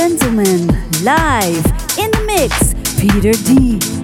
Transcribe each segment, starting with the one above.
gentlemen, live in the mix, Peter D.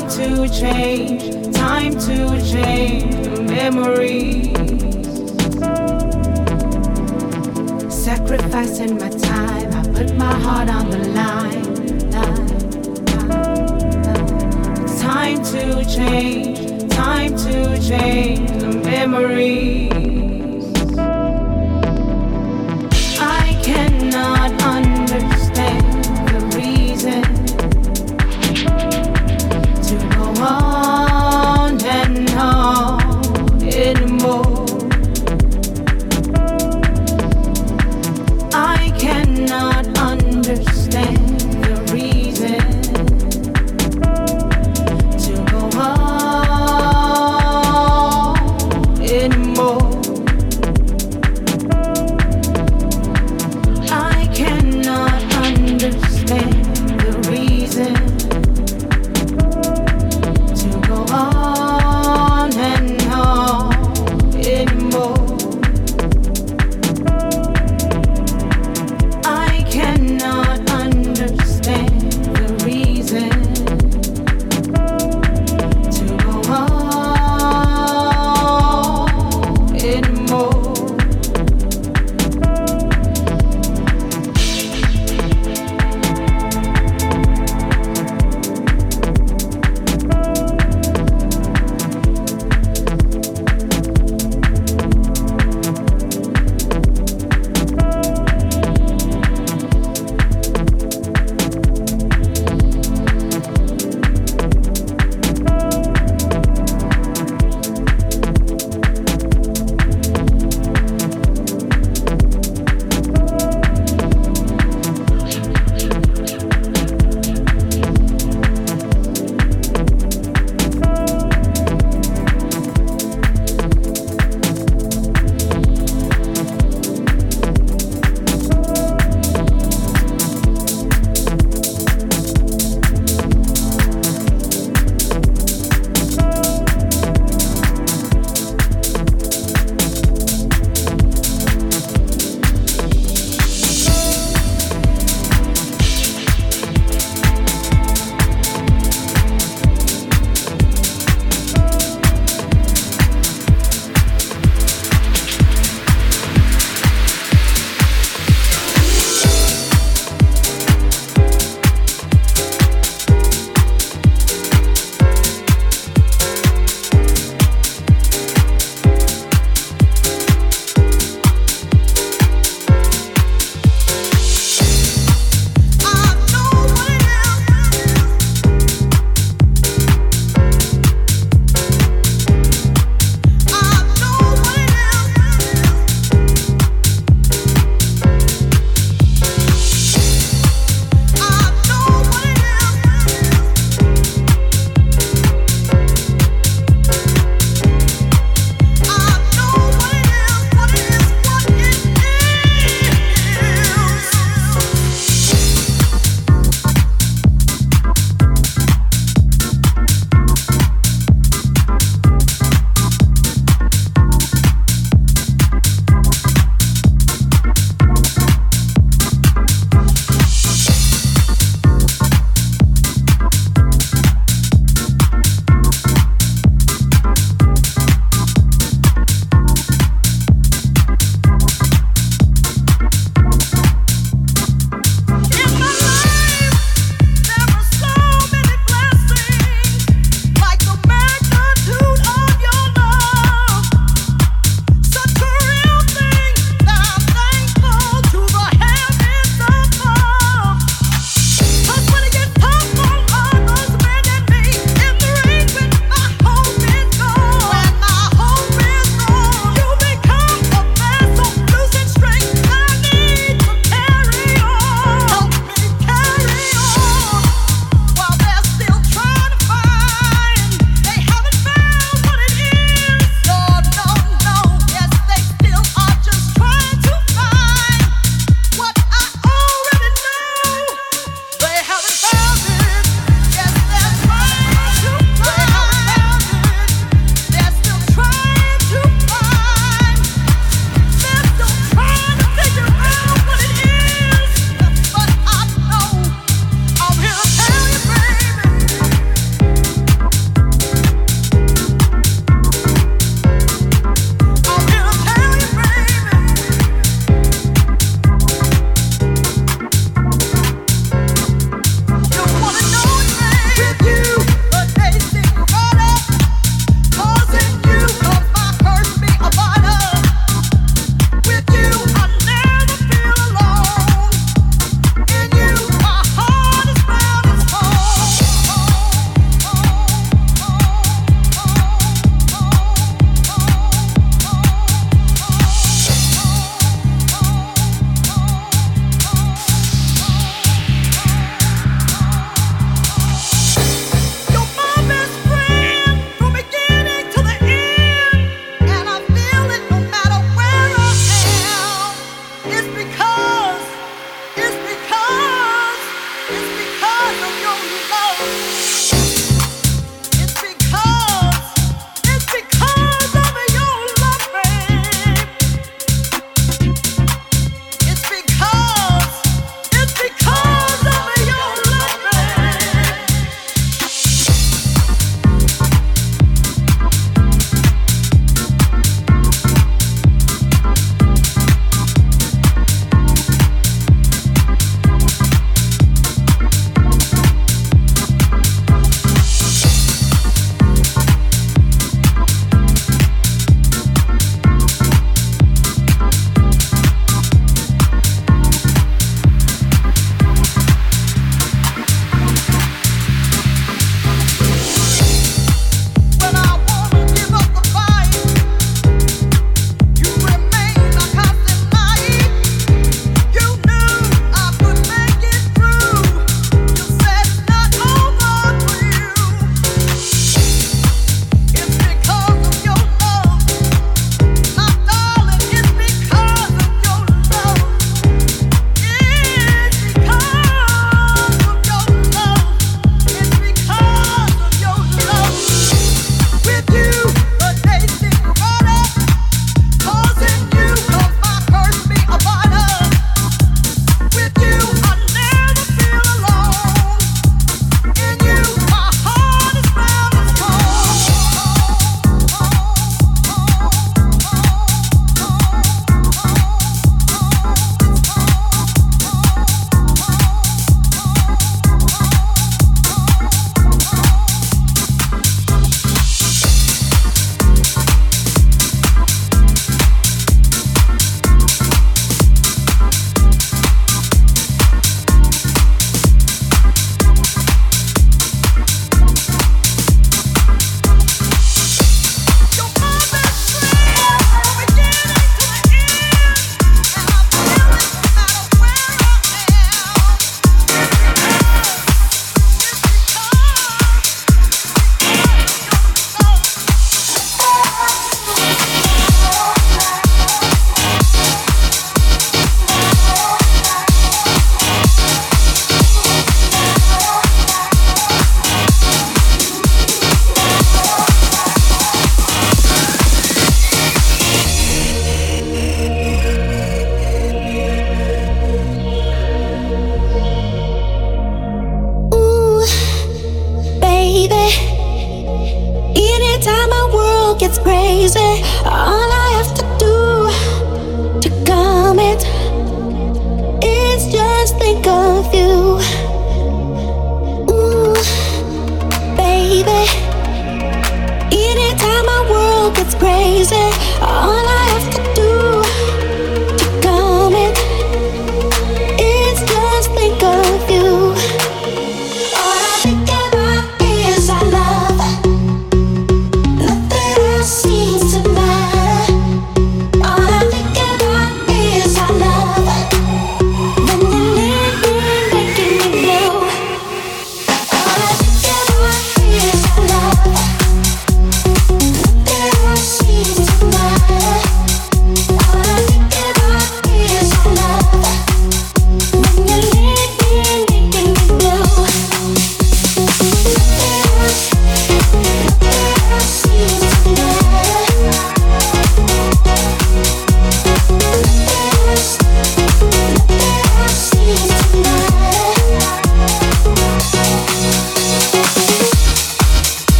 time to change, time to change the memories. Sacrificing my time, I put my heart on the line. Time to change, time to change the memories.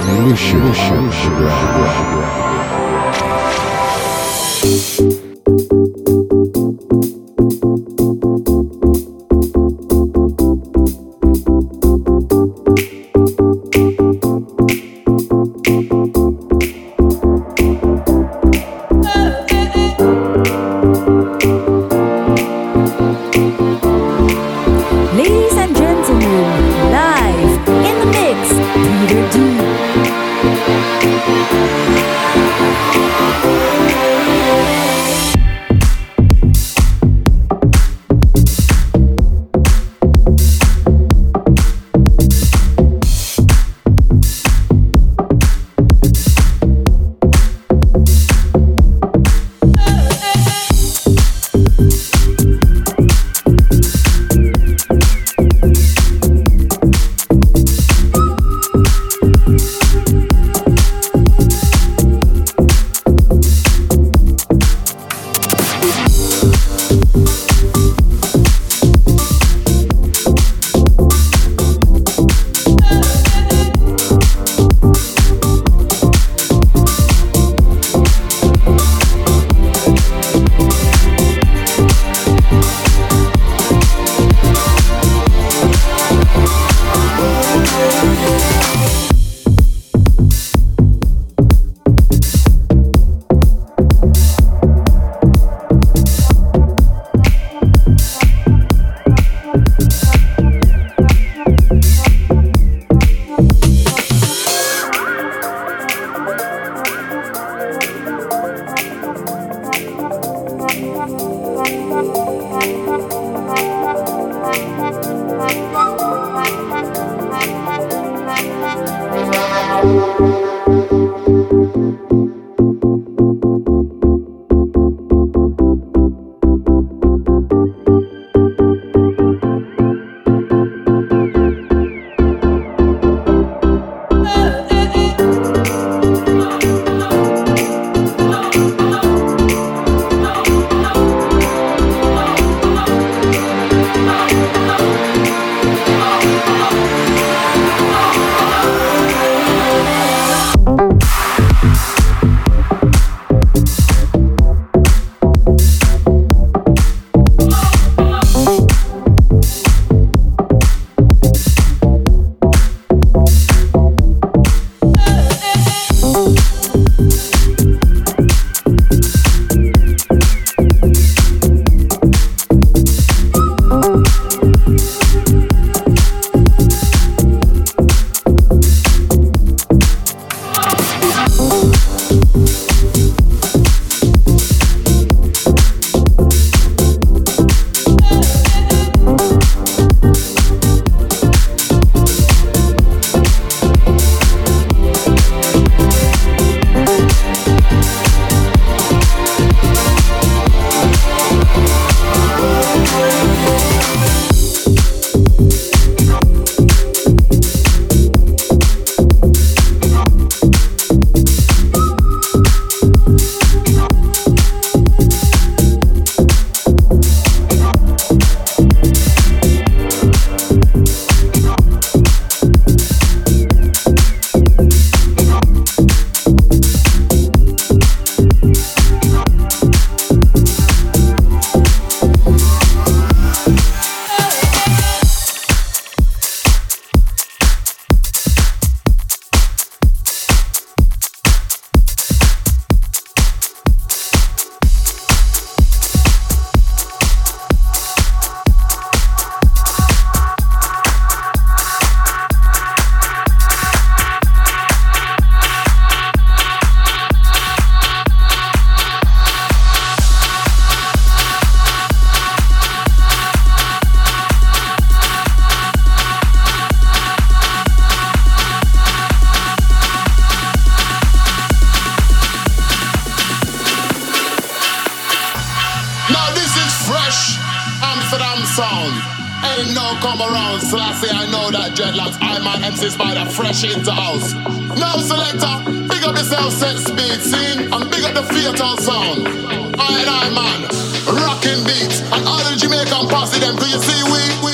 Militia. Militia. Militia. Jamaican posse and Do you see we? we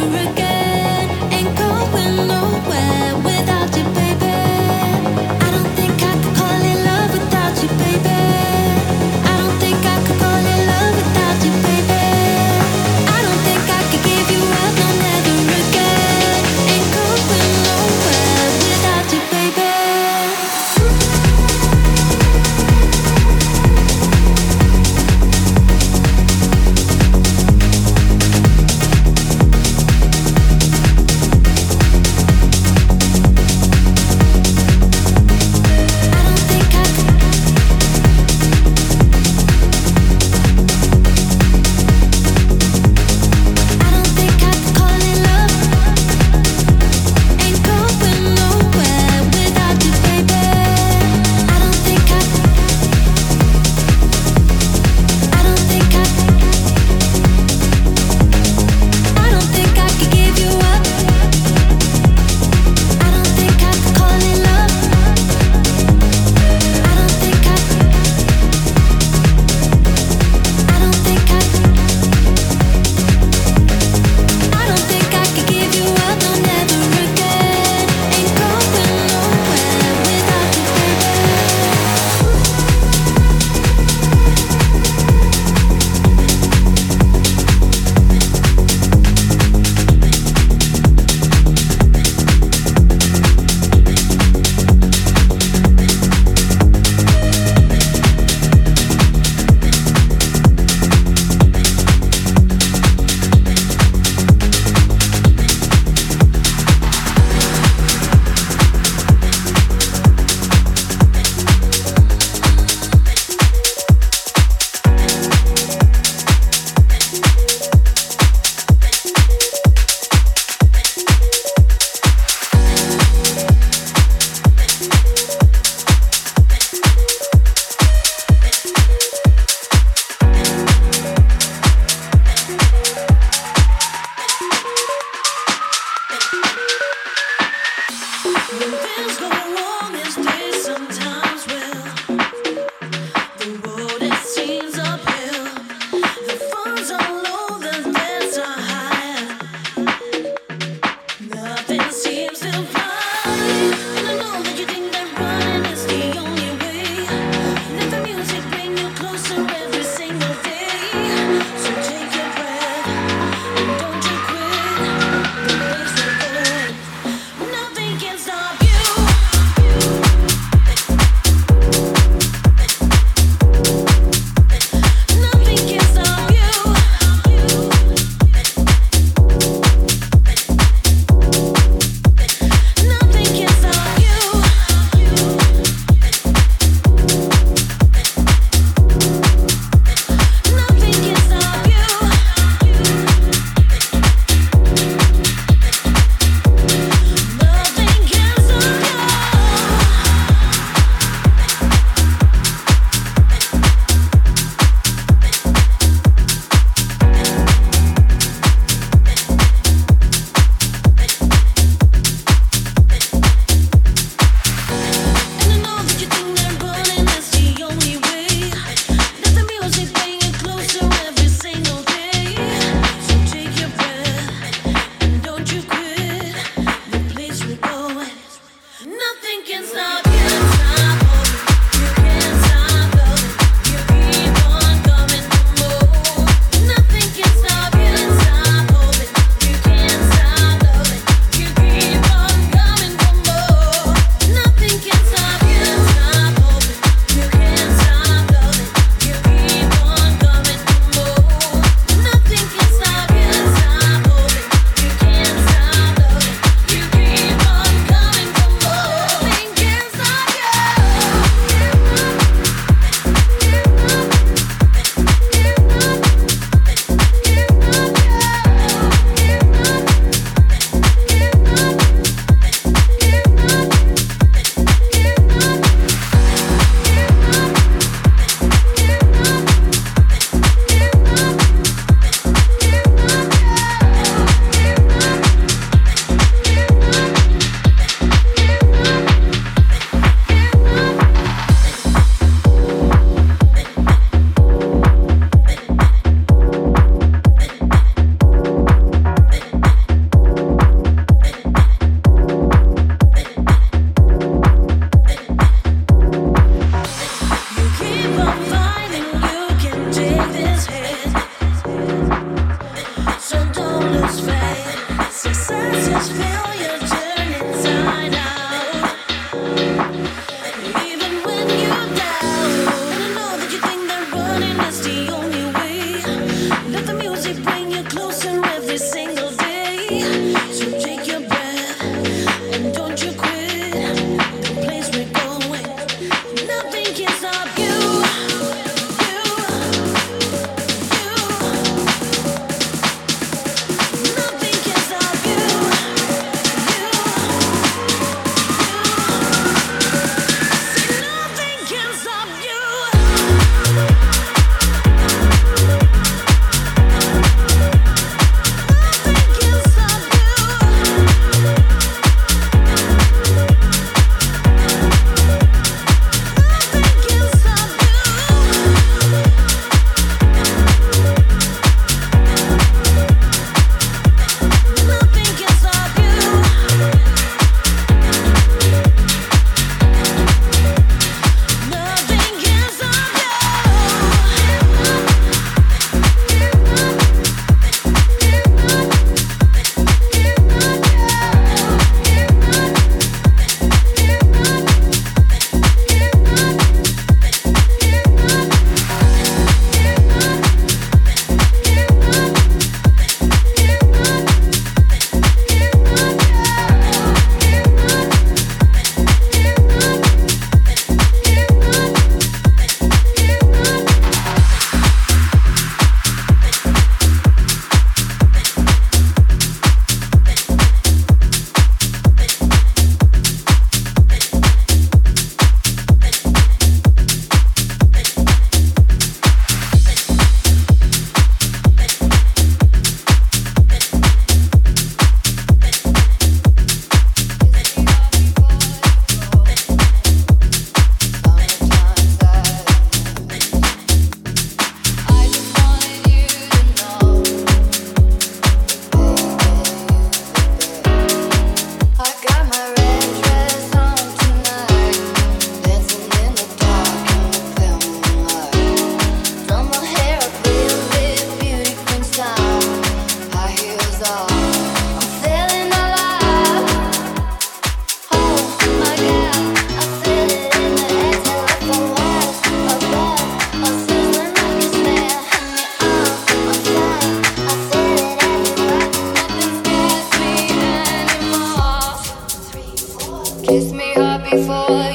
no, before.